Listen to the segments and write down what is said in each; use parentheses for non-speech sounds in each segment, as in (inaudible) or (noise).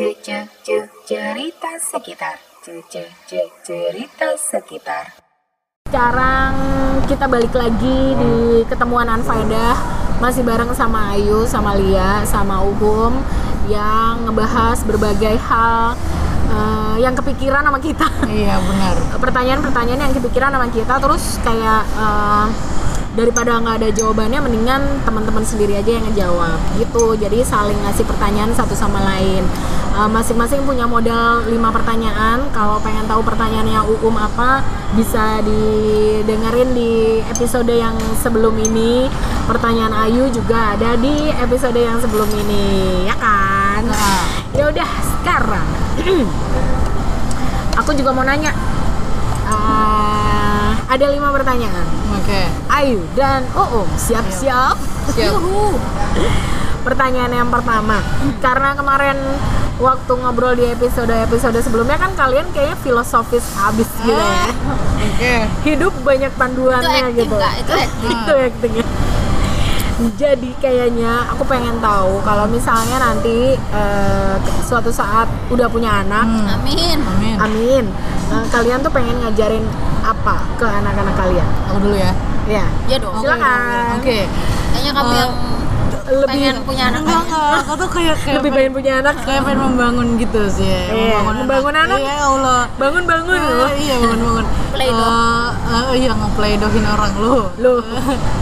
Cucu cerita sekitar. Cucu cerita sekitar. Sekarang kita balik lagi di ketemuan Anfaedah masih bareng sama Ayu, sama Lia, sama Uhum yang ngebahas berbagai hal eh, yang kepikiran sama kita. Iya benar. Pertanyaan-pertanyaan yang kepikiran sama kita terus kayak eh, daripada nggak ada jawabannya mendingan teman-teman sendiri aja yang ngejawab gitu. Jadi saling ngasih pertanyaan satu sama lain. Eh, masing-masing punya modal lima pertanyaan. Kalau pengen tahu pertanyaannya Uum apa, bisa didengerin di episode yang sebelum ini. Pertanyaan Ayu juga ada di episode yang sebelum ini, ya kan? Nah. Ya udah, sekarang (clears throat) aku juga mau nanya. Eh, ada lima pertanyaan. Oke. Ayu dan Uum siap-siap. Siap. Yuhu. Pertanyaan yang pertama, karena kemarin waktu ngobrol di episode-episode sebelumnya kan kalian kayaknya filosofis abis gitu ya. Oke. Hidup banyak panduannya Itu acting gitu. nggak? Itu acting. (laughs) Itu acting ya. Jadi kayaknya aku pengen tahu kalau misalnya nanti eh, suatu saat udah punya anak, Hmm. Amin. Amin. amin, eh, kalian tuh pengen ngajarin apa ke anak-anak kalian? Aku dulu ya. Ya, Ya dong. silakan. Oke. Kayaknya kamu Eh, yang Lebih pengen punya anak Enggak, enggak. Aku tuh kayak (laughs) kayak lebih pengen punya anak. kayak pengen membangun gitu sih. ya. Iya, membangun anak. Iya, ya Allah. Bangun-bangun Eh, loh. iya bangun-bangun. Play-doh. Eh, eh, iya ngeplay-dohin orang lu. Lu.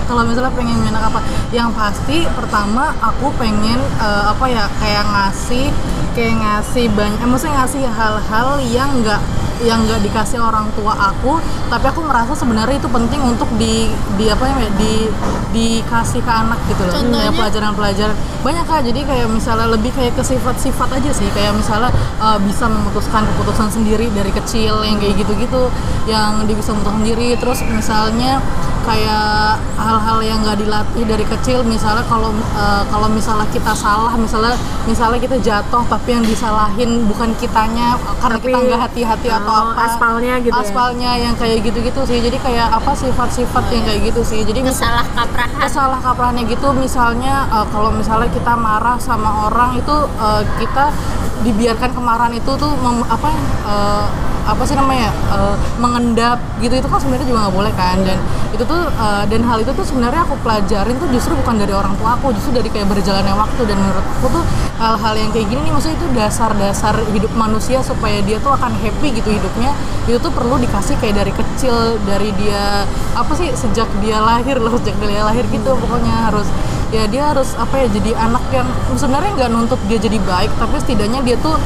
Kalau misalnya pengen punya anak apa? Yang pasti pertama aku pengen eh, apa ya kayak ngasih kayak ngasih banyak, eh, maksudnya ngasih hal-hal yang enggak yang nggak dikasih orang tua aku tapi aku merasa sebenarnya itu penting untuk di di apa ya di dikasih ke anak gitu loh. Contohnya? Ya, pelajaran-pelajaran. Banyak kak. Jadi kayak misalnya lebih kayak ke sifat-sifat aja sih. Kayak misalnya uh, bisa memutuskan keputusan sendiri dari kecil yang kayak gitu-gitu yang dia bisa memutuskan sendiri. Terus misalnya kayak hal-hal yang nggak dilatih dari kecil misalnya kalau uh, kalau misalnya kita salah misalnya misalnya kita jatuh tapi yang disalahin bukan kitanya karena Tapi, kita nggak hati-hati atau oh, apa aspalnya gitu ya? aspalnya yang kayak gitu-gitu sih jadi kayak apa sifat-sifat yang kayak gitu sih jadi Kesalah kaprahan. kesalah kaprahnya gitu misalnya uh, kalau misalnya kita marah sama orang itu uh, kita dibiarkan kemarahan itu tuh mem- apa uh, apa sih namanya uh, mengendap gitu itu kan sebenarnya juga nggak boleh kan. Dan itu tuh uh, dan hal itu tuh sebenarnya aku pelajarin tuh justru bukan dari orang tua aku justru dari kayak berjalannya waktu. Dan menurutku tuh hal-hal yang kayak gini nih maksudnya itu dasar-dasar hidup manusia supaya dia tuh akan happy gitu hidupnya itu tuh perlu dikasih kayak dari kecil dari dia apa sih sejak dia lahir loh sejak dia lahir gitu pokoknya harus ya dia harus apa ya jadi anak yang sebenarnya nggak nuntut dia jadi baik tapi setidaknya dia tuh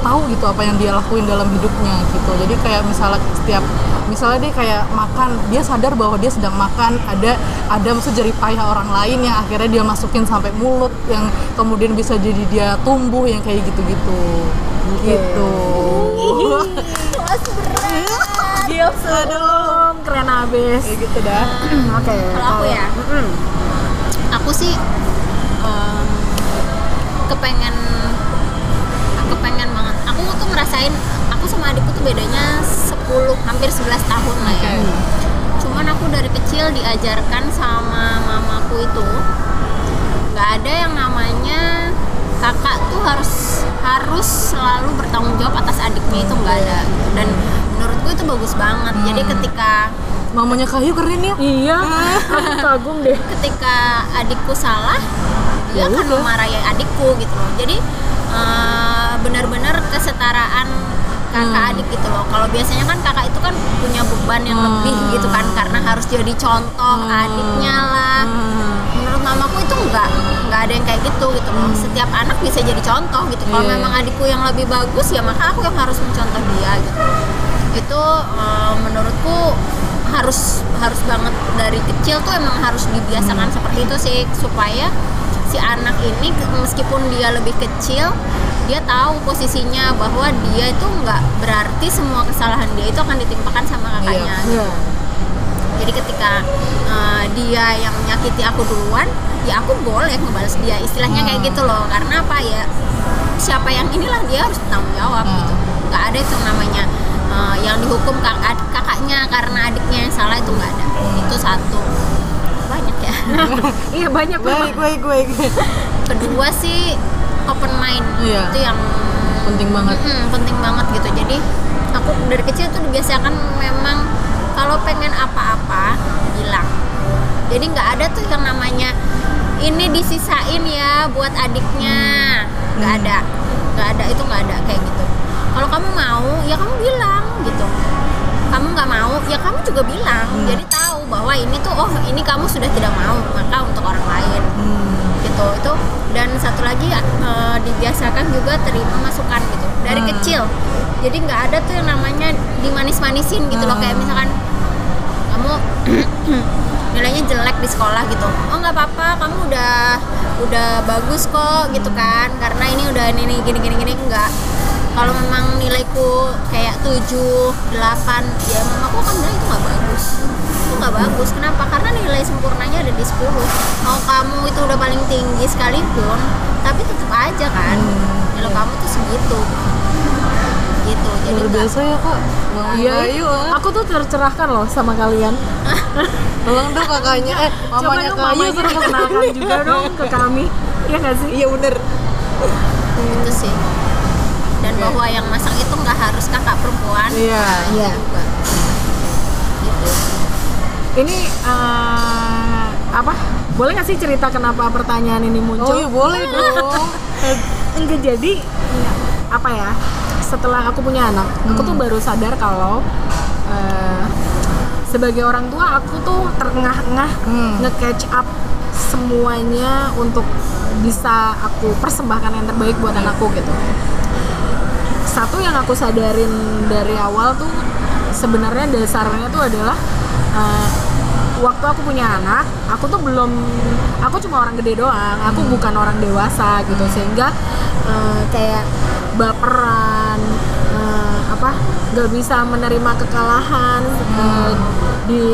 tahu gitu apa yang dia lakuin dalam hidupnya gitu jadi kayak misalnya setiap misalnya dia kayak makan dia sadar bahwa dia sedang makan ada ada jerih payah orang lain yang akhirnya dia masukin sampai mulut yang kemudian bisa jadi dia tumbuh yang kayak gitu-gitu gitu Kelas berat. Dong, keren abis. kayak gitu dah Oke. Kalau aku ya. Aku sih em, kepengen aku pengen banget. Aku tuh ngerasain aku sama adikku tuh bedanya 10 hampir 11 tahun lah ya. Oke. cuman aku dari kecil diajarkan sama mamaku itu nggak ada yang namanya kakak tuh harus harus selalu bertanggung jawab atas adiknya itu nggak ada. Dan menurutku itu bagus banget. Jadi ketika mamanya kayu keren ya Iya, (laughs) aku kagum deh. ketika adikku salah dia Ya akan udah. memarahi adikku gitu loh jadi eh, benar-benar kesetaraan kakak Hmm. adik gitu loh kalau biasanya kan kakak itu kan punya beban yang Hmm. lebih gitu kan karena harus jadi contoh adiknya lah Hmm. menurut mamaku itu enggak nggak ada yang kayak gitu gitu loh setiap anak bisa jadi contoh gitu kalau Iya. memang adikku yang lebih bagus ya maka aku yang harus mencontoh dia gitu itu eh, menurutku harus harus banget dari kecil tuh emang harus dibiasakan seperti itu sih supaya si anak ini meskipun dia lebih kecil dia tahu posisinya bahwa dia itu nggak berarti semua kesalahan dia itu akan ditimpakan sama kakaknya. Iya. jadi ketika uh, dia yang menyakiti aku duluan ya aku boleh ngebales dia. Istilahnya kayak gitu loh. Karena apa ya? Siapa yang inilah dia harus tanggung jawab Hmm. gitu. Nggak ada itu namanya uh, yang dihukum kakak kakaknya karena adiknya yang salah itu nggak ada. Itu satu. Banyak ya. (laughs) Iya banyak baik banget. baik baik kedua sih open mind. Iya. itu yang penting banget. Mm, penting banget gitu. Jadi aku dari kecil tuh dibiasakan memang kalau pengen apa-apa bilang jadi nggak ada tuh yang namanya ini disisain ya buat adiknya. Nggak ada. Nggak ada itu nggak ada kayak gitu kalau kamu mau ya kamu bilang gitu. Kamu nggak mau ya kamu juga bilang. Jadi tahu bahwa ini tuh oh ini kamu sudah tidak mau maka untuk orang lain. Gitu itu. Dan satu lagi eh, dibiasakan juga terima masukan gitu. Dari Hmm. kecil. Jadi nggak ada tuh yang namanya dimanis-manisin gitu loh. Kayak misalkan kamu (clears throat) nilainya jelek di sekolah gitu. Oh nggak apa-apa kamu udah udah bagus kok gitu kan. Karena ini udah ini, ini gini gini gini enggak kalau memang nilaiku kayak 7, 8 ya mamaku akan bilang itu nggak bagus. Itu nggak bagus. Kenapa? Karena nilai sempurnanya ada di 10 mau kamu itu udah paling tinggi sekalipun tapi tetap aja kan. Nilai kamu tuh segitu. Gitu. Jadi luar biasa ya kak. Bang Iya, Bayu ah. aku tuh tercerahkan loh sama kalian. (laughs) tolong dong kakaknya. Eh Coba mamanya dong kak mamanya suruh perkenalkan juga dong ke kami. Iya nggak sih? iya bener. Itu sih dan bahwa yang masak itu nggak harus kakak perempuan Iya. Iya. juga gitu Ini eh, apa? Boleh nggak sih cerita kenapa pertanyaan ini muncul? oh iya boleh dong (laughs) Enggak jadi apa ya? Setelah aku punya anak, aku tuh baru sadar kalau eh, sebagai orang tua aku tuh terengah-engah Hmm. nge-catch up semuanya untuk bisa aku persembahkan yang terbaik buat anakku gitu. Satu yang aku sadarin dari awal tuh sebenarnya dasarnya tuh adalah eh, waktu aku punya anak, aku tuh belum, aku cuma orang gede doang, aku bukan orang dewasa gitu. Sehingga eh, kayak baperan, eh, apa, nggak bisa menerima kekalahan eh, di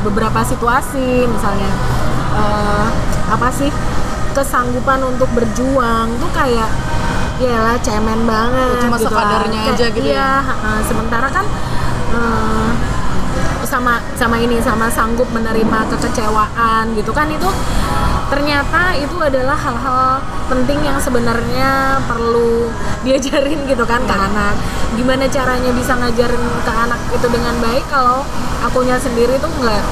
beberapa situasi, misalnya eh, apa sih kesanggupan untuk berjuang tuh kayak ya lah cemen banget Cuma gitu lah. sekadarnya Kayak- aja gitu ya? iya ha-ha. sementara kan eh, sama sama ini sama sanggup menerima kekecewaan gitu kan itu ternyata itu adalah hal-hal penting yang sebenarnya perlu diajarin gitu kan ke anak gimana caranya bisa ngajarin ke anak itu dengan baik kalau akunya sendiri tuh nggak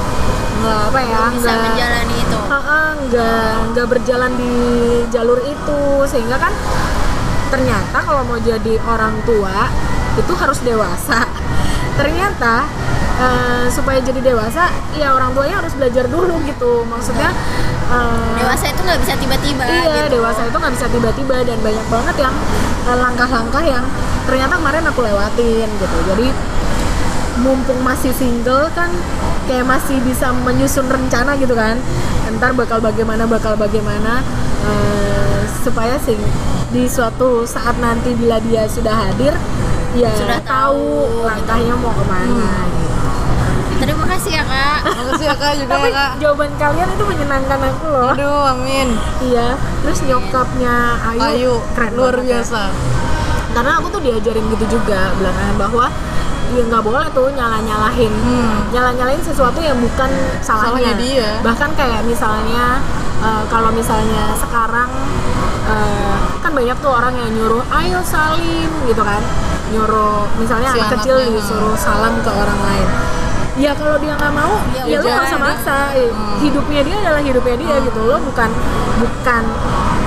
nggak apa ya nggak menjalani itu Ha-ha, nggak nggak berjalan di jalur itu sehingga kan ternyata kalau mau jadi orang tua itu harus dewasa. (laughs) Ternyata eh, supaya jadi dewasa ya orang tuanya harus belajar dulu gitu. Maksudnya eh, dewasa itu nggak bisa tiba-tiba iya gitu. dewasa itu nggak bisa tiba-tiba dan banyak banget yang eh, langkah-langkah yang ternyata kemarin aku lewatin gitu. Jadi mumpung masih single kan kayak masih bisa menyusun rencana gitu kan. Ntar bakal bagaimana bakal bagaimana eh, supaya sing di suatu saat nanti bila dia sudah hadir ya Sudah tahu, tahu langkahnya mau ke mana. Gitu. terima kasih ya kak. Makasih ya kak juga tapi ya kak. jawaban kalian itu menyenangkan aku loh. Aduh amin. Iya terus nyokapnya Ayu, Ayu keren luar banget ya. biasa. Karena aku tuh diajarin gitu juga belakangan bahwa ya nggak boleh tuh nyala nyalahin Hmm. nyala nyalahin sesuatu yang bukan salahnya, Salahnya dia. bahkan kayak misalnya eh, kalau misalnya sekarang eh, kan banyak tuh orang yang nyuruh ayo salim gitu kan. Nyuruh misalnya Si anak kecil disuruh salam ke orang lain. Ya kalau dia nggak mau Ya ya, lu udah. nggak usah maksa. Hidupnya dia adalah hidupnya dia gitu. Lo bukan bukan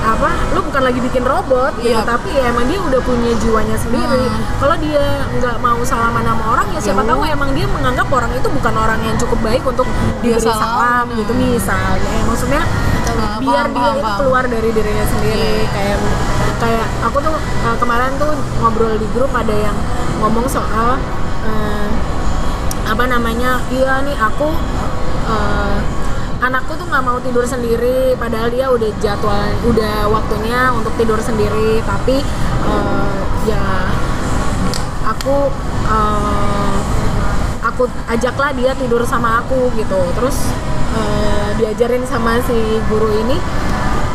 apa lo bukan lagi bikin robot gitu Iya. tapi ya emang dia udah punya jiwanya sendiri. Kalau dia nggak mau salaman sama orang ya siapa Ya tahu emang dia menganggap orang itu bukan orang yang cukup baik untuk Dia diberi salam. salam gitu misalnya. Ya, maksudnya Paham, biar paham, dia paham, keluar dari dirinya sendiri kayak kayak aku tuh uh, kemarin tuh ngobrol di grup ada yang ngomong soal uh, apa namanya iya nih aku uh, anakku tuh nggak mau tidur sendiri padahal dia udah jadwal udah waktunya untuk tidur sendiri tapi uh, ya aku uh, aku ajaklah dia tidur sama aku gitu. Terus uh, diajarin sama si guru ini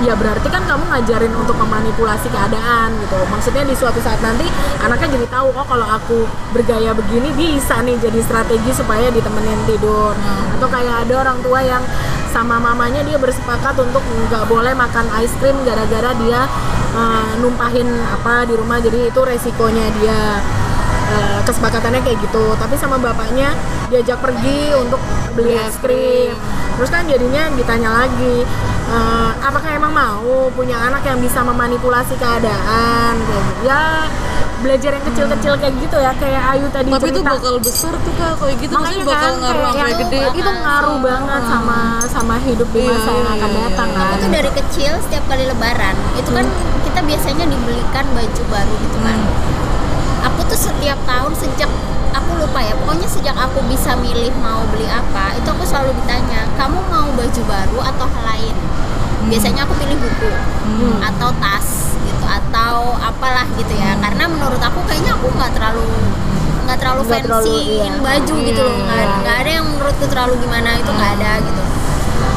ya berarti kan kamu ngajarin untuk memanipulasi keadaan gitu. Maksudnya di suatu saat nanti anaknya jadi tahu oh kalau aku bergaya begini bisa nih jadi strategi supaya ditemenin tidur. Atau kayak ada orang tua yang sama mamanya dia bersepakat untuk nggak boleh makan ice cream gara-gara dia eh, numpahin apa di rumah jadi itu resikonya dia Eh, kesepakatannya kayak gitu. Tapi sama bapaknya diajak pergi untuk beli es krim. terus kan jadinya ditanya lagi eh, apakah emang mau punya anak yang bisa memanipulasi keadaan? Kayak gitu. Ya belajar yang kecil-kecil kayak gitu ya. Kayak Ayu tadi tapi itu cerita. bakal besar tuh kak. Kayak gitu makanya maksudnya bakal kan ngaruh sampai yang gede. itu ngaruh banget sama sama hidup di Iya, masa yang iya, akan iya, datang iya. kan? Itu dari kecil setiap kali lebaran itu kan kita biasanya dibelikan baju baru gitu kan aku tuh setiap tahun sejak aku lupa ya pokoknya sejak aku bisa milih mau beli apa itu aku selalu ditanya kamu mau baju baru atau hal lain? Biasanya aku pilih buku atau tas gitu atau apalah gitu ya. Karena menurut aku kayaknya aku nggak terlalu nggak terlalu Nggak terlalu, fancy iya. baju gitu loh nggak Iya. nggak ada yang menurutku terlalu gimana itu nggak ada gitu.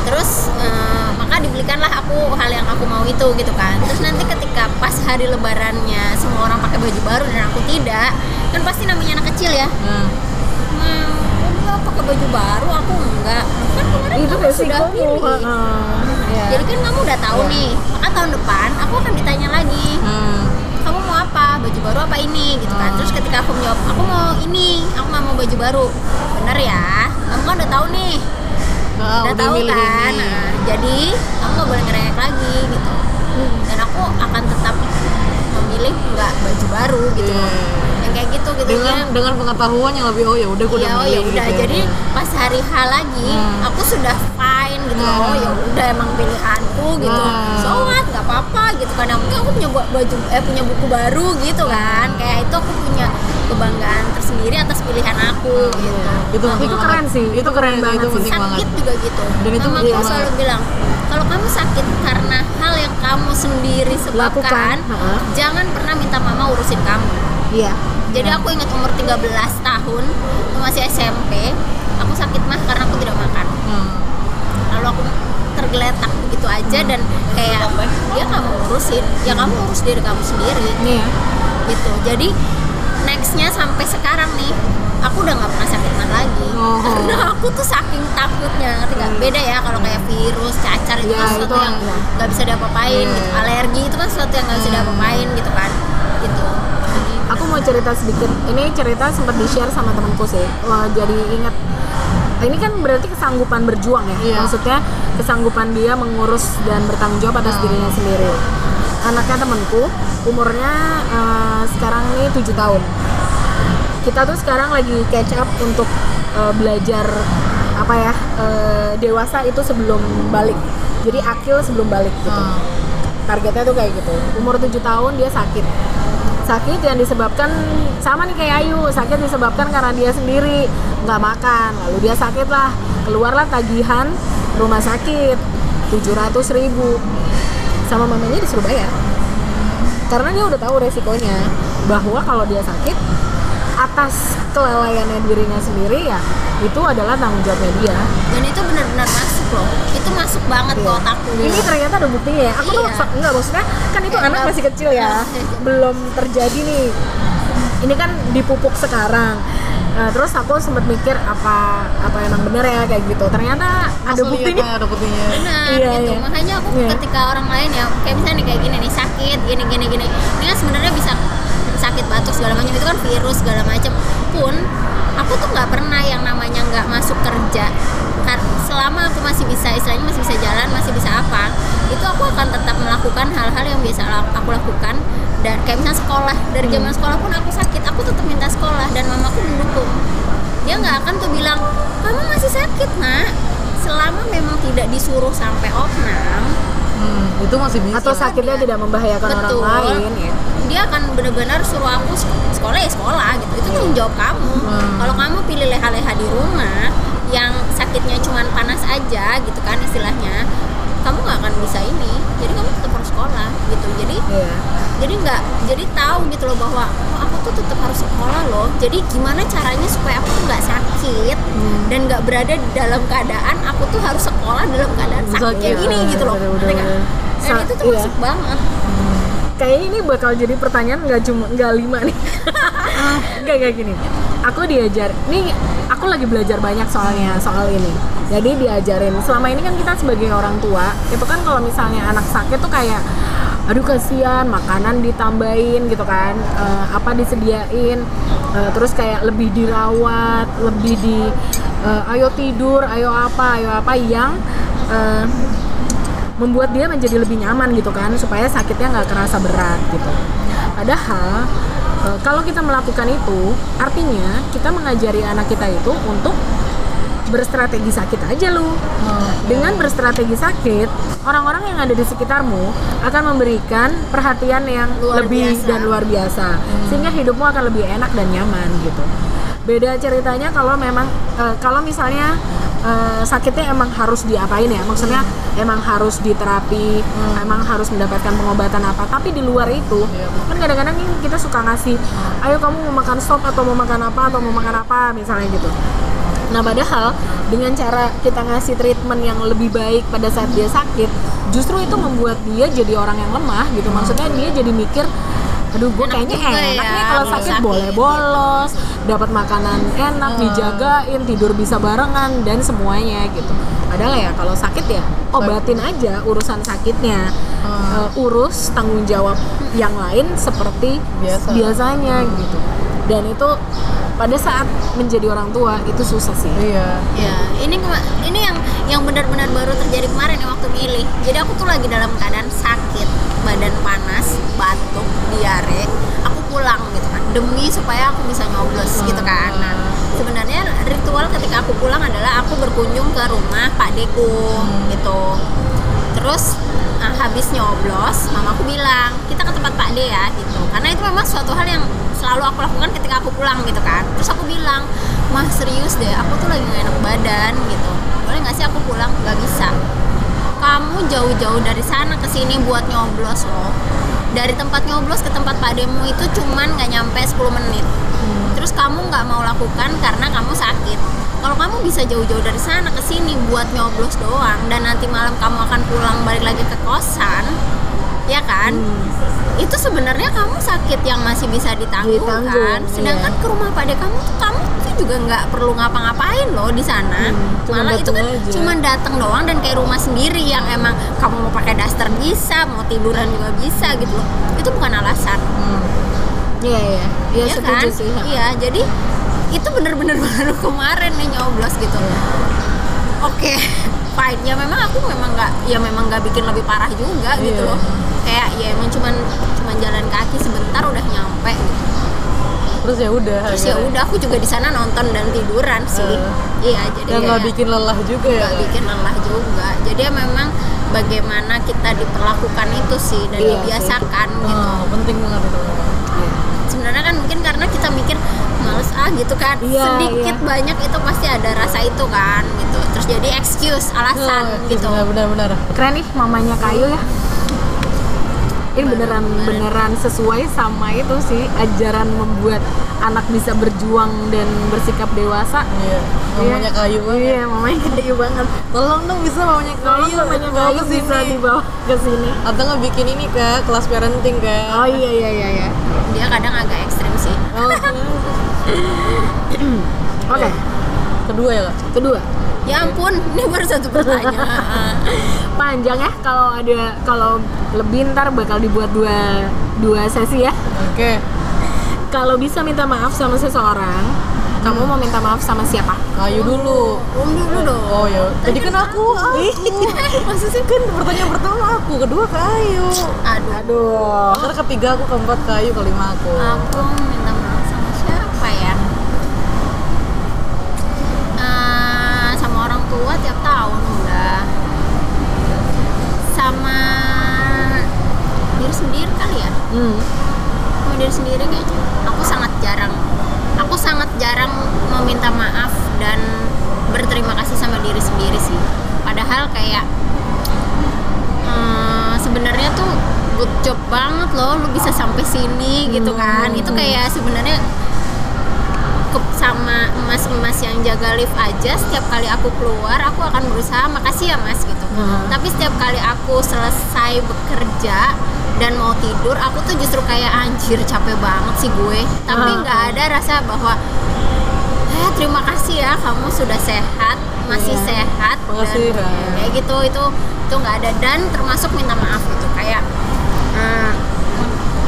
Terus maka dibelikanlah aku hal yang aku mau itu gitu kan. Terus nanti ketika pas hari lebarannya semua orang pakai baju baru dan aku tidak kan pasti namanya anak kecil ya. Nah, mau enggak pakai baju baru aku enggak. Kan kemarin itu kamu sudah pilih. heeh. Iya. jadi kan kamu udah tahu nih maka tahun depan aku akan ditanya lagi hmm. kamu mau apa? Baju baru apa ini? Gitu kan. Terus ketika aku menjawab aku mau ini aku nggak mau baju baru. Bener ya? Kamu kan udah tahu nih Ah, udah, tahu kan ini. Nah, jadi kamu nggak boleh ngerengek lagi gitu dan aku akan tetap memilih nggak baju baru gitu Iya. yang kayak gitu gitu dengan ya dengan pengetahuan yang lebih oh ya udah gue udah Iya, oh ya udah. gitu ya. Jadi pas hari H lagi, Hmm. aku sudah fine gitu. Hmm. Oh ya udah emang pilihanku gitu. Hmm. So what? nggak apa-apa gitu kan. Yang penting aku punya baju eh punya buku baru gitu kan. Kayak itu aku punya kebanggaan tersendiri atas pilihan aku gitu. itu, Itu keren banget. sih, itu itu keren banget itu banget penting banget Sakit juga gitu. Dan itu Mama iya aku selalu banget. bilang, kalau kamu sakit karena hal yang kamu sendiri sebabkan, Lakukan, jangan pernah minta mama urusin kamu. iya Jadi aku ingat umur 13 tahun, itu masih SMP, aku sakit mah karena aku tidak makan. Hmm. Lalu aku tergeletak begitu aja dan kayak dia nggak mau ngurusin, ya kamu urus diri kamu sendiri iya gitu. Jadi nextnya sampai sekarang nih, aku udah nggak pernah sakit mah lagi. Oh. Karena aku tuh saking takutnya, ngerti nggak? Beda ya kalau kayak virus, cacar itu Ya, kan sesuatu itu yang nggak bisa diapa-apain, Iya. gitu. alergi itu kan sesuatu yang nggak bisa diapa-apain gitu kan, gitu. Aku mau cerita sedikit ini cerita sempat di share sama temanku sih Wah, jadi ingat ini kan berarti kesanggupan berjuang ya Iya. maksudnya kesanggupan dia mengurus dan bertanggung jawab atas Hmm. dirinya sendiri anaknya temanku umurnya eh, sekarang ini tujuh tahun. Kita tuh sekarang lagi catch up untuk eh, belajar apa ya eh, dewasa itu sebelum balik. Jadi akil sebelum balik gitu. Hmm. targetnya tuh kayak gitu. Umur 7 tahun dia sakit. Sakit yang disebabkan sama nih kayak Ayu sakit disebabkan karena dia sendiri. Nggak makan lalu dia sakit lah. Keluarlah tagihan rumah sakit 700 ribu sama mamanya disuruh bayar karena dia udah tahu resikonya bahwa kalau dia sakit atas kelalaiannya dirinya sendiri ya itu adalah tanggung jawabnya dia. Dan itu benar-benar masuk loh. Itu masuk banget ke otakku ini ternyata ada buktinya ya. Aku tuh Iya. sa- enggak maksudnya kan itu Kayak anak masih kecil ya. Belum terjadi nih. Ini kan dipupuk sekarang Nah, terus aku sempat mikir apa apa emang bener ya kayak gitu. Ternyata ada Langsung buktinya lihat, ada buktinya. Benar Iya, gitu. iya. makanya aku Iya. ketika orang lain ya kayak misalnya nih kayak gini nih sakit gini gini gini. Ini kan sebenarnya bisa sakit batuk segala macam itu kan virus segala macam. Pun aku tuh nggak pernah yang namanya nggak masuk kerja selama aku masih bisa istilahnya masih bisa jalan masih bisa apa itu aku akan tetap melakukan hal-hal yang biasa aku lakukan. Dan kayak misalnya sekolah dari Hmm. zaman sekolah pun aku sakit aku tetap minta sekolah dan mamaku mendukung. Dia nggak akan tuh bilang kamu masih sakit nak. Selama memang tidak disuruh sampai opnam. Hmm, itu masih bisa. Atau sakitnya Iya. tidak membahayakan Betul. orang lain ya. Dia akan benar-benar suruh aku sek- sekolah ya sekolah gitu. Itu tanggung jawab kamu. Hmm. kalau kamu pilih leha-leha di rumah yang sakitnya cuma panas aja gitu kan istilahnya kamu nggak akan bisa ini jadi kamu tetap harus sekolah gitu jadi Iya. jadi nggak jadi tahu gitu loh bahwa oh, aku tuh tetap harus sekolah loh jadi gimana caranya supaya aku tuh nggak sakit Hmm. dan nggak berada di dalam keadaan aku tuh harus sekolah dalam keadaan sakit Sakit. kayak gini gitu loh nggak? dan Sa- itu tuh iya. masuk banget kayaknya ini bakal jadi pertanyaan nggak cuma nggak lima nih (laughs) nggak kayak gini aku diajar nih aku lagi belajar banyak soalnya soal ini. Jadi diajarin. Selama ini kan kita sebagai orang tua itu kan kalau misalnya anak sakit tuh kayak aduh kasihan makanan ditambahin gitu kan. Eh, apa disediain. Eh, terus kayak lebih dirawat lebih di eh, ayo tidur ayo apa ayo apa yang eh, membuat dia menjadi lebih nyaman gitu kan supaya sakitnya nggak kerasa berat gitu. Padahal eh, kalau kita melakukan itu artinya kita mengajari anak kita itu untuk berstrategi sakit aja lu. Dengan berstrategi sakit orang-orang yang ada di sekitarmu akan memberikan perhatian yang Luar lebih biasa. dan luar biasa. Sehingga hidupmu akan lebih enak dan nyaman gitu beda ceritanya kalau memang eh, kalau misalnya eh, sakitnya emang harus diapain ya? Maksudnya emang harus diterapi emang harus mendapatkan pengobatan apa? Tapi di luar itu kan kadang-kadang kita suka ngasih ayo kamu mau makan sop atau mau makan apa atau mau makan apa misalnya gitu. Nah padahal dengan cara kita ngasih treatment yang lebih baik pada saat dia sakit, justru itu membuat dia jadi orang yang lemah gitu. Maksudnya dia jadi mikir, aduh gue Enak kayaknya juga enak ya nih kalau kalau sakit sakit." boleh bolos, dapat makanan enak, dijagain, tidur bisa barengan dan semuanya gitu. Padahal ya kalau sakit ya obatin aja urusan sakitnya, Eh, urus tanggung jawab yang lain seperti Biasa. biasanya gitu. Dan itu pada saat menjadi orang tua itu susah sih. Iya. Ya, ini ini yang yang benar-benar baru terjadi kemarin ya waktu milih. Jadi aku tuh lagi dalam keadaan sakit, badan panas, batuk, diare. Aku pulang gitu kan demi supaya aku bisa nyoblos gitu kan. Nah, sebenarnya ritual ketika aku pulang adalah aku berkunjung ke rumah Pak Deku gitu. Terus ah, habis nyoblos, mamaku bilang kita ke tempat Pak De ya gitu. Karena itu memang suatu hal yang selalu aku lakukan ketika aku pulang gitu kan. Terus aku bilang, mah serius deh, aku tuh lagi gak enak badan gitu. Boleh nggak sih aku pulang? Gak bisa. Kamu jauh-jauh dari sana ke sini buat nyoblos loh. Dari tempat nyoblos ke tempat Pak Demu itu cuman nggak nyampe 10 menit. Terus kamu nggak mau lakukan karena kamu sakit. Kalau kamu bisa jauh-jauh dari sana ke sini buat nyoblos doang dan nanti malam kamu akan pulang balik lagi ke kosan, ya kan? Itu sebenarnya kamu sakit yang masih bisa ditanggung, kan? Sedangkan iya. ke rumah pada kamu tuh kamu juga nggak perlu ngapa-ngapain loh di sana. cuma Malah itu kan aja. cuma datang doang dan kayak rumah sendiri yang emang kamu mau pakai daster bisa, mau tiduran juga bisa gitu loh. Itu bukan alasan. Iya iya, iya Iya setuju kan? sih. Iya, jadi itu bener-bener (laughs) baru kemarin nih nyoblos gitu. Oke, fine. Ya memang aku memang nggak, ya memang nggak bikin lebih parah juga gitu Iya. loh. Kayak ya emang cuman cuman jalan kaki sebentar udah nyampe. gitu. Terus ya udah. Terus ya udah aku juga di sana nonton dan tiduran sih. Iya, jadi nggak kayak- bikin lelah juga ya. nggak bikin lelah juga. Jadi ya memang bagaimana kita diperlakukan itu sih dan Iya, dibiasakan gitu Oh, penting banget itu. sebenarnya kan mungkin karena kita mikir males ah gitu kan Iya, sedikit iya. banyak itu pasti ada rasa itu kan gitu terus jadi excuse alasan Oh, gitu Benar-benar. Keren nih mamanya Kayu ya. Ini beneran beneran sesuai sama itu sih ajaran membuat anak bisa berjuang dan bersikap dewasa. Iya. Mamanya kayu banget. Iya, mamanya kayu banget. Tolong dong bisa mamanya kayu. mamanya bawa kayu ke bisa sini. dibawa ke sini. Atau nggak bikin ini ke kelas parenting kan? Oh iya iya iya iya. dia kadang agak ekstrim sih Oh, Oke, kedua ya kak? kedua. Ya ampun (laughs) ini baru satu pertanyaan (laughs) Panjang ya kalau ada kalau lebih ntar bakal dibuat dua dua sesi ya. Oke. Kalau bisa minta maaf sama seseorang, kamu mau minta maaf sama siapa? Kayu dulu. om dulu dong Oh ya. Jadi kan aku, aku. (laughs) Maksudnya kan pertanyaan pertama aku, kedua kayu. aduh Aduh. Ntar ketiga aku, keempat kayu, kelima aku. aku minta maaf sama siapa ya Eh, sama orang tua tiap tahun udah sama diri sendiri kali ya? Hmm. sama diri sendiri kayaknya. Aku sangat jarang. Aku sangat jarang meminta maaf dan berterima kasih sama diri sendiri sih. Padahal kayak eh, sebenarnya tuh good job banget loh lu bisa sampai sini gitu kan. Itu kayak sebenarnya sama emas-emas yang jaga lift aja setiap kali aku keluar aku akan berusaha makasih ya mas gitu Hmm. tapi setiap kali aku selesai bekerja dan mau tidur aku tuh justru kayak anjir capek banget sih gue tapi nggak ada rasa bahwa ya terima kasih ya kamu sudah sehat masih Iya. sehat Makasih, dan kayak gitu itu itu nggak ada dan termasuk minta maaf gitu kayak eh,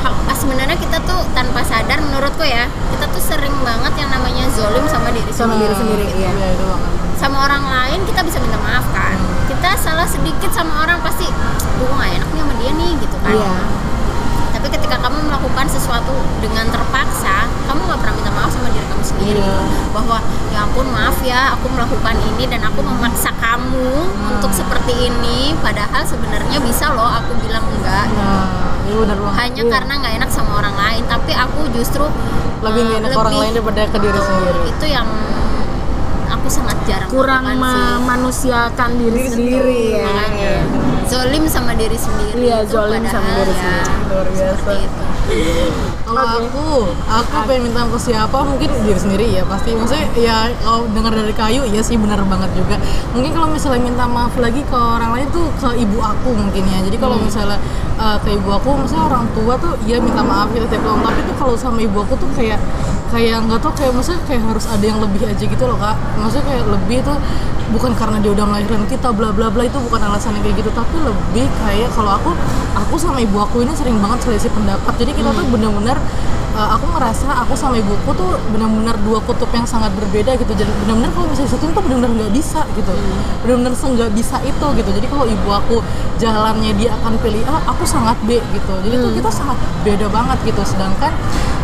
ha- sebenarnya kita tuh tanpa sadar menurutku ya kita tuh sering banget yang namanya zolim sama diri Sama sendiri diri sendiri, iya. Iya, itu banget. Sama orang lain kita bisa minta maaf kan kita salah sedikit sama orang pasti gue nggak enaknya sama dia nih gitu kan Iya. tapi ketika kamu melakukan sesuatu dengan terpaksa kamu nggak pernah minta maaf sama diri kamu sendiri Iya. bahwa ya ampun maaf ya aku melakukan ini dan aku memaksa kamu untuk seperti ini padahal sebenarnya bisa loh aku bilang enggak iya banget. hanya karena nggak enak sama orang lain tapi aku justru Lebih uh, enak orang lain daripada ke diri Betul, sendiri. itu yang aku sangat jarang kurang memanusiakan diri sendiri ya makanya zolim sama diri sendiri Iya, zolim sama diri ya sendiri. Luar biasa. itu Kalau aku, aku pengen minta ke siapa mungkin diri sendiri ya pasti. Maksudnya ya kalau dengar dari kayu ya sih bener banget juga. Mungkin kalau misalnya minta maaf lagi ke orang lain tuh ke ibu aku mungkin ya. Jadi kalau misalnya uh, ke ibu aku, misalnya orang tua tuh ya minta maaf gitu tiap tahun. Tapi tuh kalau sama ibu aku tuh kayak kayak nggak tau kayak maksudnya kayak harus ada yang lebih aja gitu loh kak. Maksudnya kayak lebih tuh bukan karena dia udah melahirkan kita bla bla bla itu bukan alasannya kayak gitu. Tapi lebih kayak kalau aku aku sama ibu aku ini sering banget selisih pendapat. Jadi kita tuh bener-bener uh, aku ngerasa aku sama ibuku tuh benar-benar dua kutub yang sangat berbeda gitu. Jadi benar-benar kalau misalnya satu tuh benar-benar nggak bisa gitu. Benar-benar nggak bisa itu gitu. Jadi kalau ibu aku jalannya dia akan pilih A aku sangat B gitu. Jadi tuh kita sangat beda banget gitu. Sedangkan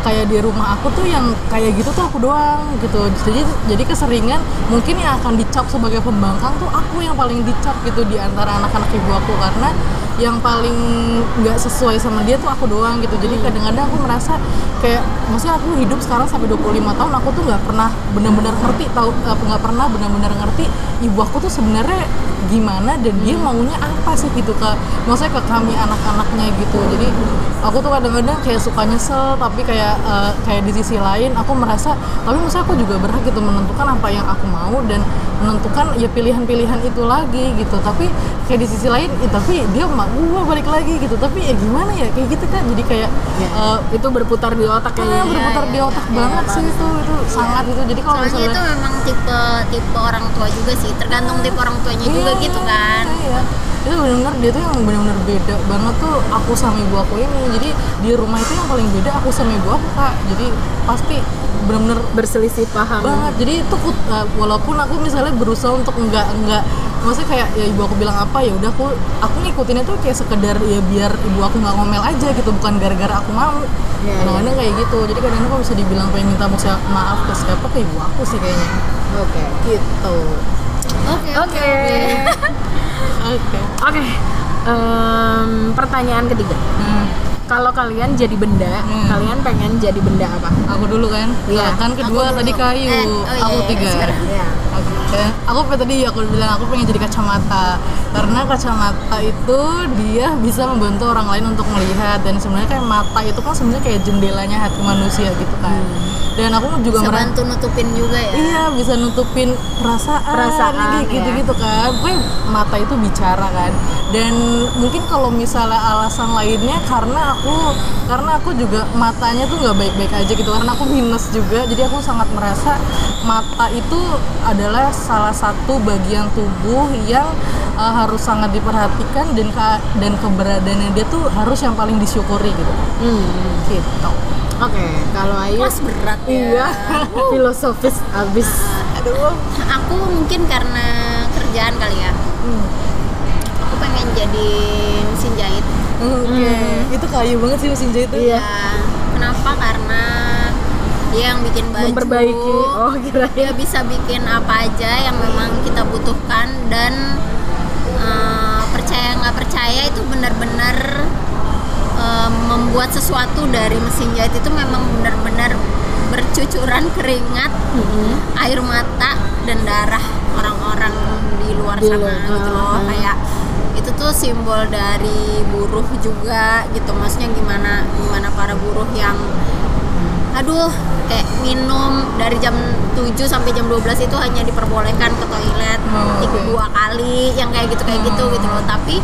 kayak di rumah aku tuh yang kayak gitu tuh aku doang gitu. Jadi jadi keseringan mungkin yang akan dicap sebagai pembangkang tuh aku yang paling dicap gitu di antara anak-anak ibu aku. Karena yang paling nggak sesuai sama dia tuh aku doang gitu. Jadi kadang-kadang aku merasa kayak maksudnya aku hidup sekarang sampai 25 tahun aku tuh nggak pernah benar-benar ngerti tahu nggak pernah benar-benar ngerti ibu aku tuh sebenarnya gimana dan dia maunya apa sih gitu ke maksudnya ke kami anak-anaknya gitu. Jadi aku tuh kadang-kadang kayak suka nyesel tapi kayak eh, kayak di sisi lain aku merasa tapi maksudnya aku juga berhak gitu menentukan apa yang aku mau dan menentukan ya pilihan-pilihan itu lagi gitu. Tapi kayak di sisi lain ya, tapi dia mau gua balik lagi gitu. Tapi ya gimana ya? Kayak gitu kan jadi kayak eh, itu berputar di otak ah, kayaknya berputar di otak banget sih itu itu sangat itu jadi kalau soalnya misalnya itu memang tipe tipe orang tua juga sih. Tergantung tipe orang tuanya juga Iya, gitu kan. iya. Itu benar-benar dia tuh yang benar-benar beda banget tuh aku sama ibu aku ini. Jadi di rumah itu yang paling beda aku sama ibu aku kak. Jadi pasti benar-benar berselisih paham. banget. Jadi itu ku- uh, walaupun aku misalnya berusaha untuk enggak enggak maksudnya kayak ya ibu aku bilang apa ya udah aku aku ngikutinnya tuh kayak sekedar ya biar ibu aku nggak ngomel aja gitu bukan gara-gara aku mau. Iya, kadang-kadang kayak gitu. Jadi kadang-kadang kalau bisa dibilang pengen minta maaf maaf ke siapa ke ibu aku sih kayaknya. Oke. Gitu. Oke. Oke. (laughs) oke oke Em, pertanyaan ketiga Hmm. kalau kalian jadi benda Hmm. kalian pengen jadi benda apa aku dulu kan Iya. kan kedua tadi kayu Eh, oh iya, aku iya, tiga sekarang. Oke, aku tadi aku bilang aku pengen jadi kacamata karena kacamata itu dia bisa membantu orang lain untuk melihat dan sebenarnya kayak mata itu kan sebenarnya kayak jendelanya hati manusia gitu kan. Dan aku juga bisa bantu nutupin juga ya Iya bisa nutupin perasaan, Perasaan, kayak ya. gitu-gitu kan. Pokoknya mata itu bicara kan. Dan mungkin kalau misalnya alasan lainnya karena aku karena aku juga matanya tuh nggak baik-baik aja gitu karena aku minus juga. Jadi aku sangat merasa mata itu adalah salah satu bagian tubuh yang uh, harus sangat diperhatikan dan ke- dan keberadaannya dia tuh harus yang paling disyukuri gitu. Hmm, Gitu. oke kalau Ayu kelas berat ya iya filosofis abis Aduh. aku mungkin karena kerjaan kali ya Hmm. aku pengen jadi mesin jahit Oke, itu kayu banget sih mesin jahit tuh. Iya. Ya, kenapa karena dia yang bikin baju. Memperbaiki. Oh kirain dia bisa bikin apa aja yang memang kita butuhkan dan eh, percaya nggak percaya itu benar-benar eh, membuat sesuatu dari mesin jahit itu memang benar-benar bercucuran keringat air mata dan darah orang-orang di luar Di sana gitu loh. ah. kayak itu tuh simbol dari buruh juga gitu. Maksudnya gimana gimana para buruh yang aduh kayak minum dari jam 7 sampai jam 12 itu hanya diperbolehkan ke toilet Oh, tiga oke. dua kali yang kayak gitu kayak gitu gitu loh. Tapi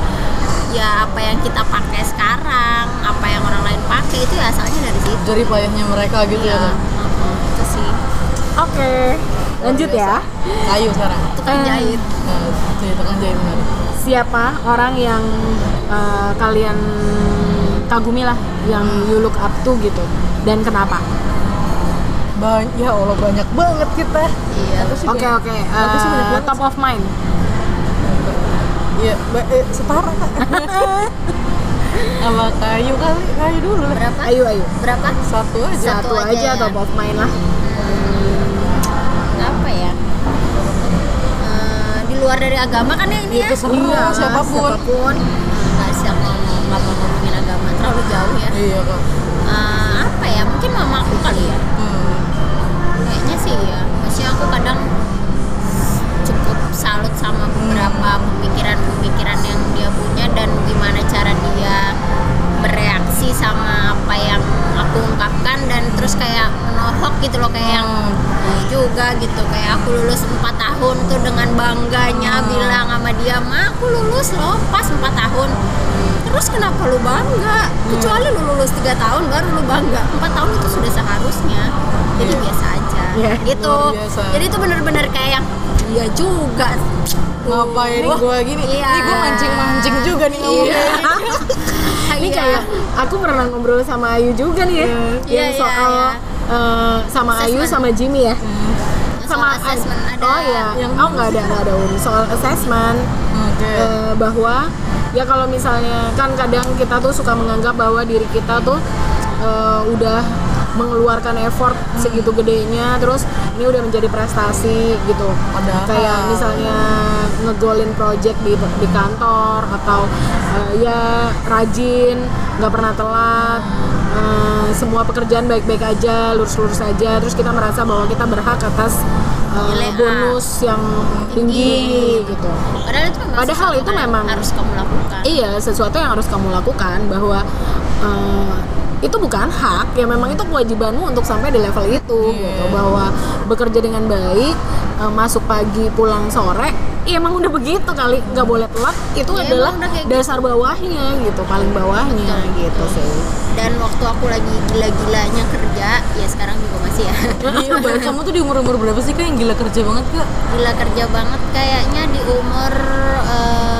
ya apa yang kita pakai sekarang apa yang orang lain pakai itu ya asalnya dari situ. Dari payahnya mereka gitu ya ya. itu sih. Oke, lanjut ya. kayu sekarang? Tukang jahit. Nah, tukang jahit benar Siapa orang yang eh, kalian kagumi lah, yang you look up to gitu, dan kenapa? banyak ya Allah banyak banget kita iya Oke banyak- oke, sih banyak eh, top of mind. Iya, eh, setara. (laughs) Sama kayu kali, kayu dulu berapa Ayo ayo, berapa Satu aja. Satu satu aja aja ya. top of mind lah. apa ya Eh, di luar dari agama kan ya ini ya Itu seru siapa pun. siapa pun. nggak sih aku terlalu jauh ya. Iya kak. Eh, apa ya mungkin mama aku kali ya. Hmm. kayaknya sih ya maksudnya aku kadang cukup salut sama beberapa pemikiran-pemikiran yang dia punya dan gimana cara dia bereaksi sama apa yang aku ungkapkan dan terus kayak menohok gitu loh kayak yang "Iya juga gitu. Kayak aku lulus 4 tahun tuh dengan bangganya bilang sama dia ma aku lulus loh pas 4 tahun. Terus kenapa lu bangga kecuali lu lulus tiga tahun baru lu bangga 4 tahun itu sudah seharusnya jadi biasa aja Iya, gitu biasa. jadi itu bener-bener kayak yang iya juga Ngapain Wah, gue gini? iya. Ini gue mancing-mancing juga nih ngomongnya. (laughs) Ini Iya. kayak aku pernah ngobrol sama Ayu juga nih ya, Iya, yang iya, soal iya. eh, sama Ayu sama Jimmy ya. sama assessment ada Oh iya, Yang- oh nggak ada nggak ada Um. soal assessment Oke. eh, bahwa ya kalau misalnya kan kadang kita tuh suka menganggap bahwa diri kita tuh eh, udah mengeluarkan effort segitu gedenya terus ini udah menjadi prestasi gitu Padahal. kayak misalnya ngegolin project di di kantor atau eh, ya rajin nggak pernah telat semua pekerjaan baik-baik aja lurus-lurus aja. Terus kita merasa bahwa kita berhak atas Nilai A. bonus yang tinggi. gitu. Padahal itu memang Padahal itu memang- harus kamu lakukan. Iya, sesuatu yang harus kamu lakukan bahwa eh, itu bukan hak, ya memang itu kewajibanmu untuk sampai di level itu gitu. Bahwa bekerja dengan baik, eh, masuk pagi, pulang sore, ya emang udah begitu kali, nggak boleh telat. Itu Ya, adalah kayak dasar bawahnya gitu, paling bawahnya gitu sih. dan waktu aku lagi gila-gilanya kerja ya sekarang juga masih ya (laughs) Iya, Mbak, kamu tuh di umur-umur berapa sih kak yang gila kerja banget kak? gila kerja banget kayaknya di umur em,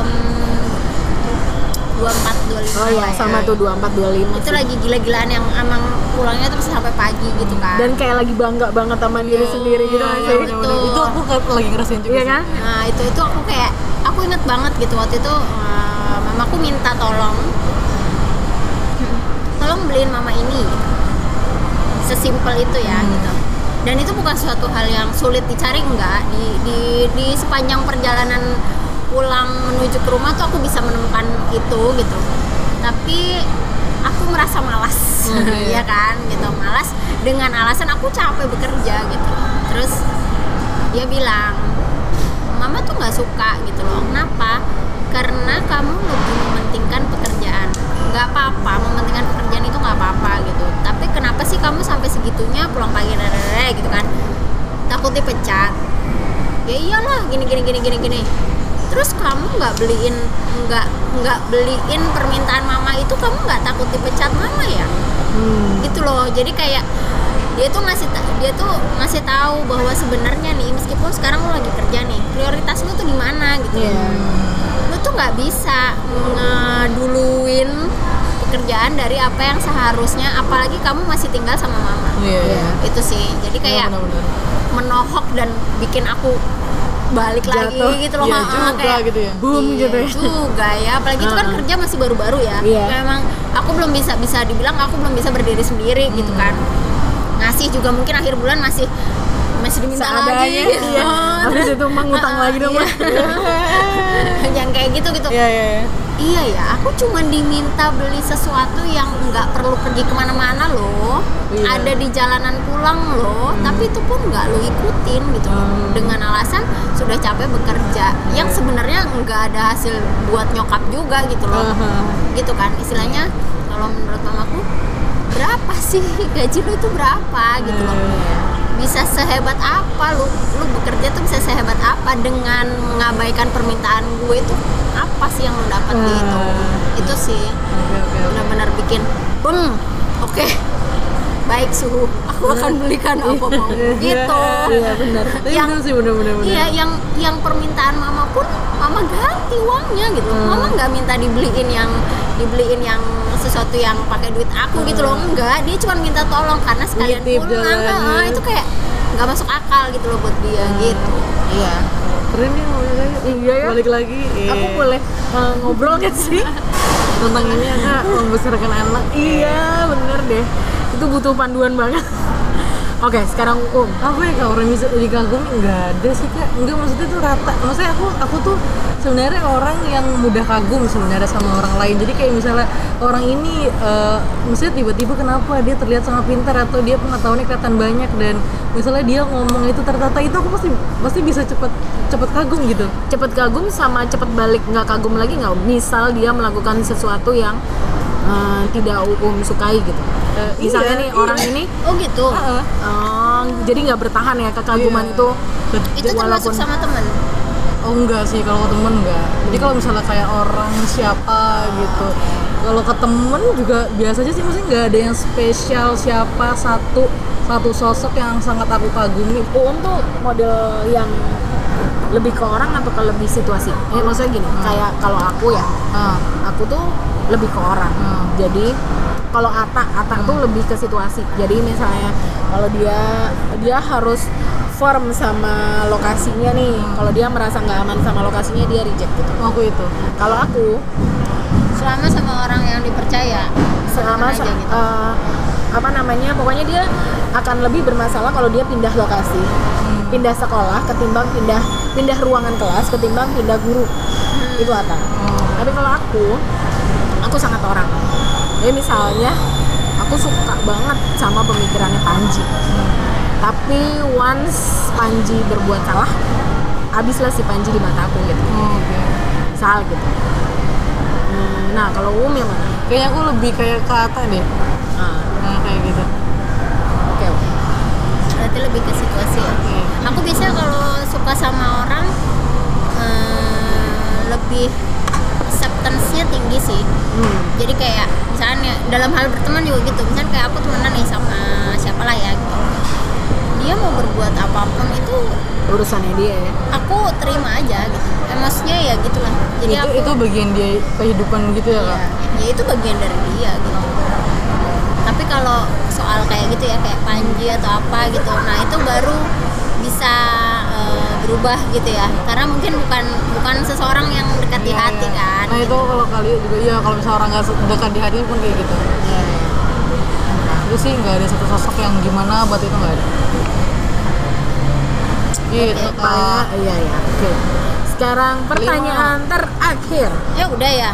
24 25 Oh ya, lah ya. sama tuh 24 25 itu sih. lagi gila-gilaan yang emang pulangnya tuh bisa sampai pagi gitu kan Dan kayak lagi bangga banget sama diri sendiri gitu nggak sih. betul. Itu aku lagi ngerasain juga Iya sih. kan? Nah itu itu aku kayak aku inget banget gitu waktu itu eh, mamaku minta tolong tolong beliin mama ini gitu. sesimpel itu ya gitu dan itu bukan suatu hal yang sulit dicari enggak di di di sepanjang perjalanan pulang menuju ke rumah tuh aku bisa menemukan itu gitu. Tapi aku merasa malas Oke. (laughs) ya kan gitu. Malas dengan alasan aku capek bekerja gitu. Terus dia bilang mama tuh nggak suka gitu loh. Kenapa? Karena kamu lebih mementingkan pekerjaan. Nggak apa-apa mementingkan pekerjaan itu nggak apa-apa gitu. Tapi kenapa sih kamu sampai segitunya pulang pagi rere gitu kan. Takut dipecat ya iyalah gini gini gini gini gini terus kamu nggak beliin nggak nggak beliin permintaan mama itu kamu nggak takut dipecat mama ya Hmm. gitu loh jadi kayak dia tuh ngasih dia tuh ngasih tahu bahwa sebenarnya nih meskipun sekarang lu lagi kerja nih prioritas lu tuh di mana gitu Iya. lu tuh nggak bisa ngeduluin pekerjaan dari apa yang seharusnya apalagi kamu masih tinggal sama mama Iya, iya. itu sih jadi kayak Benar-benar. menohok dan bikin aku balik lagi Jatuh. gitu loh Iya juga kayak gitu ya. Boom Iya gitu ya. juga ya apalagi itu kan kerja masih baru-baru ya Iya. memang aku belum bisa bisa dibilang aku belum bisa berdiri sendiri gitu Hmm. kan ngasih juga mungkin akhir bulan masih masih diminta lagi Seadanya, gitu iya. (laughs) Habis itu mah ngutang lagi dong, Mah. (laughs) yang kayak gitu gitu Iya, iya, iya. Iya ya aku cuma diminta beli sesuatu yang nggak perlu pergi ke mana-mana loh. Iya. ada di jalanan pulang loh tapi itu pun nggak lo ikutin gitu Hmm. dengan alasan sudah capek bekerja. Yang sebenarnya nggak ada hasil buat nyokap juga gitu loh. Aha. gitu kan istilahnya kalau menurut mamaku berapa sih? (laughs) Gaji lu itu berapa? Gitu loh bisa sehebat apa lu lu bekerja tuh bisa sehebat apa dengan mengabaikan permintaan gue itu apa sih yang lu dapat Ah. gitu. Itu sih oke, oke. benar-benar bikin beng. Oke. Baik suhu. Aku akan belikan apa mau gitu. iya benar. Yang- sih bener-bener bener. Iya, yang yang permintaan mama pun mama ganti uangnya gitu. Mama nggak minta dibeliin yang dibeliin yang sesuatu yang pakai duit aku gitu loh. Enggak, dia cuma minta tolong karena sekalian Nitip pulang. Ah, itu kayak nggak masuk akal gitu loh buat dia gitu. Iya. Keren ya iya ya Balik lagi. aku eh, boleh uh, ngobrol nggak sih (laughs) tentang ini ya kak membesarkan anak. iya bener deh itu butuh panduan banget (laughs) oke sekarang um. Apa ya kak orang bisa dikagumi nggak ada sih kak. Nggak maksudnya tuh rata. Maksudnya aku aku tuh sebenarnya orang yang mudah kagum sebenarnya sama orang lain. Jadi kayak misalnya orang ini eh, misalnya tiba-tiba kenapa dia terlihat sangat pintar atau dia pengetahuannya kelihatan banyak dan misalnya dia ngomong itu tertata itu aku pasti pasti bisa cepet cepet kagum gitu. Cepet kagum sama cepet balik nggak kagum lagi nggak? Misal dia melakukan sesuatu yang uh, tidak um sukai gitu Eh, misalnya iya, nih iya. orang ini Oh gitu. Heeh. uh, jadi nggak bertahan ya kekaguman Iya. itu Itu termasuk walaupun- sama temen. Oh enggak sih kalau ke temen enggak. Jadi kalau misalnya kayak orang siapa gitu. Kalau ke temen juga biasa aja sih maksudnya nggak ada yang spesial siapa satu satu sosok yang sangat aku kagumi. Uum tuh model yang lebih ke orang atau ke lebih situasi? Eh maksudnya gini, kayak kalau aku ya, Ah, aku tuh lebih ke orang. Hmm. Jadi kalau Ata, Ata tuh lebih ke situasi. Jadi misalnya kalau dia dia harus firm sama lokasinya nih. Kalau dia merasa nggak aman sama lokasinya dia reject gitu. aku itu. Kalau aku Selama sama orang yang dipercaya. selama aja gitu. eh, apa namanya pokoknya dia akan lebih bermasalah kalau dia pindah lokasi pindah sekolah ketimbang pindah pindah ruangan kelas ketimbang pindah guru itu Ata tapi kalau aku aku sangat orang jadi misalnya aku suka banget sama pemikirannya Panji tapi once Panji berbuat salah habislah si Panji di mata aku gitu Oh, Oke. sal gitu Hmm, nah kalau Um yang mana Kayaknya aku lebih kayak ke Ata deh. nah, Nah, kayak gitu. oke oke Berarti lebih ke situasi ya. Oke. Aku biasanya kalau suka sama orang eh, lebih acceptance-nya tinggi sih. Hmm. Jadi kayak misalnya dalam hal berteman juga gitu. Misalnya kayak aku temenan nih sama siapa lah ya gitu. Dia mau berbuat apa pun itu urusannya dia ya aku terima aja gitu. Eh, maksudnya ya gitulah. Jadi itu aku itu bagian dia kehidupan gitu ya kak. ya, ya itu bagian dari dia gitu. Tapi kalau soal kayak gitu ya kayak Panji atau apa gitu, nah itu baru bisa eh, berubah gitu ya. Karena mungkin bukan bukan seseorang yang dekat di Iya, hati iya. kan. Nah itu kalau kali juga iya kalau misalnya orang nggak dekat di hati pun kayak gitu. Itu sih nggak ada satu sosok yang gimana buat itu nggak ada. Gitu Oke, kak. iya iya oke sekarang pertanyaan terakhir Ya udah ya.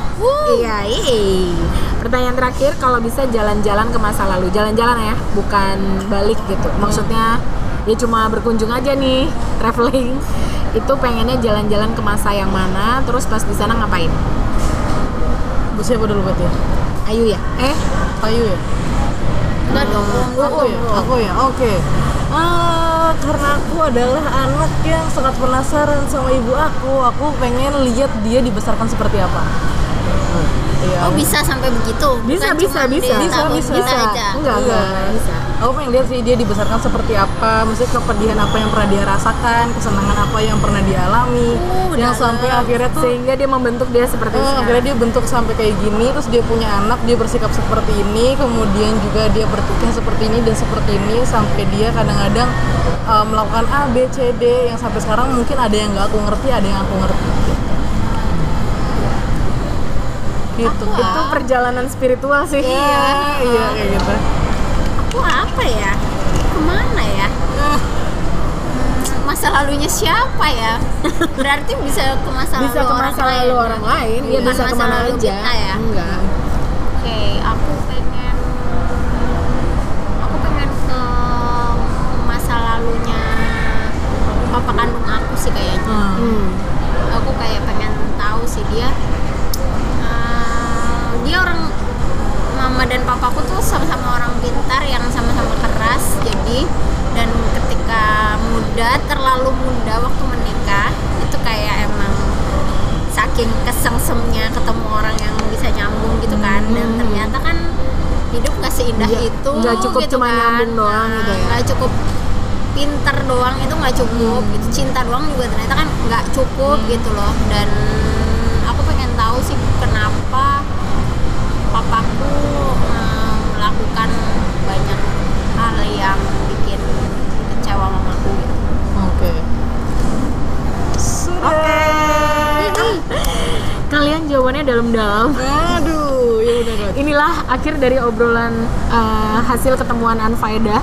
iya iya pertanyaan terakhir kalau bisa jalan-jalan ke masa lalu jalan-jalan ya bukan balik gitu maksudnya ya cuma berkunjung aja nih (laughs) traveling itu pengennya jalan-jalan ke masa yang mana terus pas di sana ngapain Bu siapa dulu berarti? Ayu ya eh Ayu ya? Enggak dong. Aku ya? Aku ya? Oke Ah, karena aku adalah anak yang sangat penasaran sama ibu aku Aku pengen lihat dia dibesarkan seperti apa Iya Oh bisa sampai begitu? Bisa, Bukan bisa, bisa. Bisa, bisa. aja. enggak Iya. enggak bisa Aku pengen lihat sih dia dibesarkan seperti apa. Maksudnya kepedihan apa yang pernah dia rasakan Kesenangan apa yang pernah dia alami. Uh, Yang sampai akhirnya tuh sehingga dia membentuk dia seperti sekarang. akhirnya dia bentuk sampai kayak gini terus dia punya anak dia bersikap seperti ini. Kemudian juga dia berpikir seperti ini dan seperti ini. Sampai dia kadang-kadang eh, melakukan A B C D yang sampai sekarang mungkin ada yang nggak aku ngerti ada yang aku ngerti. Gitu. Itu perjalanan spiritual sih. Iya iya kayak gitu Aku apa ya? Ke mana ya? Hmm, Masa lalunya siapa ya? (laughs) Berarti bisa ke masa bisa lalu ke orang masa lain. lalu orang lain Bukan bisa masa ke mana lalu aja kita ya? enggak Oke, aku pengen aku pengen ke masa lalunya papa kandung aku sih kayaknya. hmm. Aku kayak pengen tahu sih dia eh, dia orang mama dan papaku tuh sama-sama orang pintar yang sama-sama keras jadi dan ketika muda terlalu muda waktu menikah itu kayak emang saking kesengsemnya ketemu orang yang bisa nyambung gitu kan dan ternyata kan hidup nggak seindah Nggak- itu nggak cukup gitu cuma kan. nyambung doang Nah, gitu ya. nggak cukup pinter doang itu nggak cukup Hmm. gitu cinta doang juga ternyata kan nggak cukup gitu loh dan aku pengen tahu sih kenapa papaku eh, melakukan banyak hal yang bikin kecewa mamaku gitu Oke. Oke. Kalian dalam-dalam. Aduh, ya udah. Inilah akhir dari obrolan eh, hasil ketemuan Anfaedah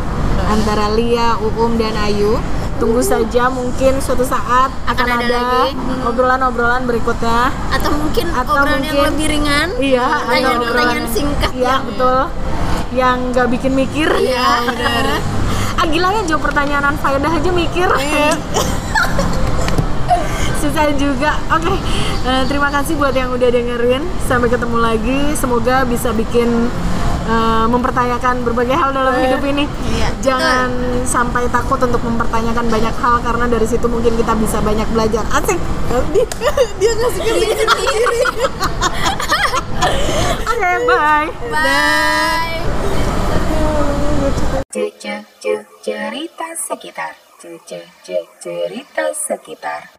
antara Lia, Uum dan Ayu. Tunggu saja mungkin suatu saat akan, ada ada lagi. obrolan-obrolan berikutnya. atau mungkin Atau obrolan yang mungkin- lebih ringan Iya, pertanyaan-pertanyaan obrolan- singkat Iya, yang betul. Yang nggak bikin mikir. Iya, benar. (laughs) Ah, gila ya jawab pertanyaan Anfaedah aja mikir. (laughs) Susah juga. Oke, eh, terima kasih buat yang udah dengerin. Sampai ketemu lagi. Semoga bisa bikin eh, mempertanyakan berbagai hal dalam hidup ini. Iya, Jangan sampai takut untuk mempertanyakan banyak hal karena dari situ mungkin kita bisa banyak belajar. Asik. Dia, (laughs) dia ngasih diri sendiri (laughs) Oke, bye. bye Ce- ce- ce- cerita sekitar ce- ce- cerita sekitar